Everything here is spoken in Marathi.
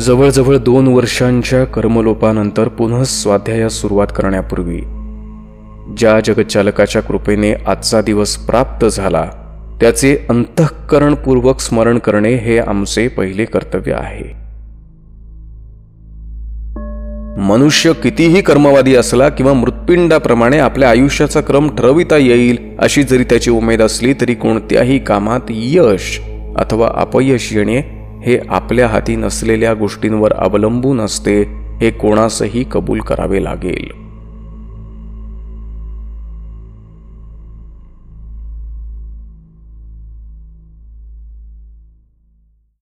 जवळजवळ दोन वर्षांच्या कर्मलोपानंतर पुन्हा स्वाध्यायास सुरुवात करण्यापूर्वी ज्या जगचालकाच्या कृपेने आजचा दिवस प्राप्त झाला त्याचे अंतःकरणपूर्वक स्मरण करणे हे आमचे पहिले कर्तव्य आहे. मनुष्य कितीही कर्मवादी असला किंवा मृत्पिंडाप्रमाणे आपल्या आयुष्याचा क्रम ठरविता येईल अशी जरी त्याची उमेद असली तरी कोणत्याही कामात यश अथवा अपयश येणे हे आपल्या हाती नसलेल्या गोष्टींवर अवलंबून असते हे कोणासही कबूल करावे लागेल.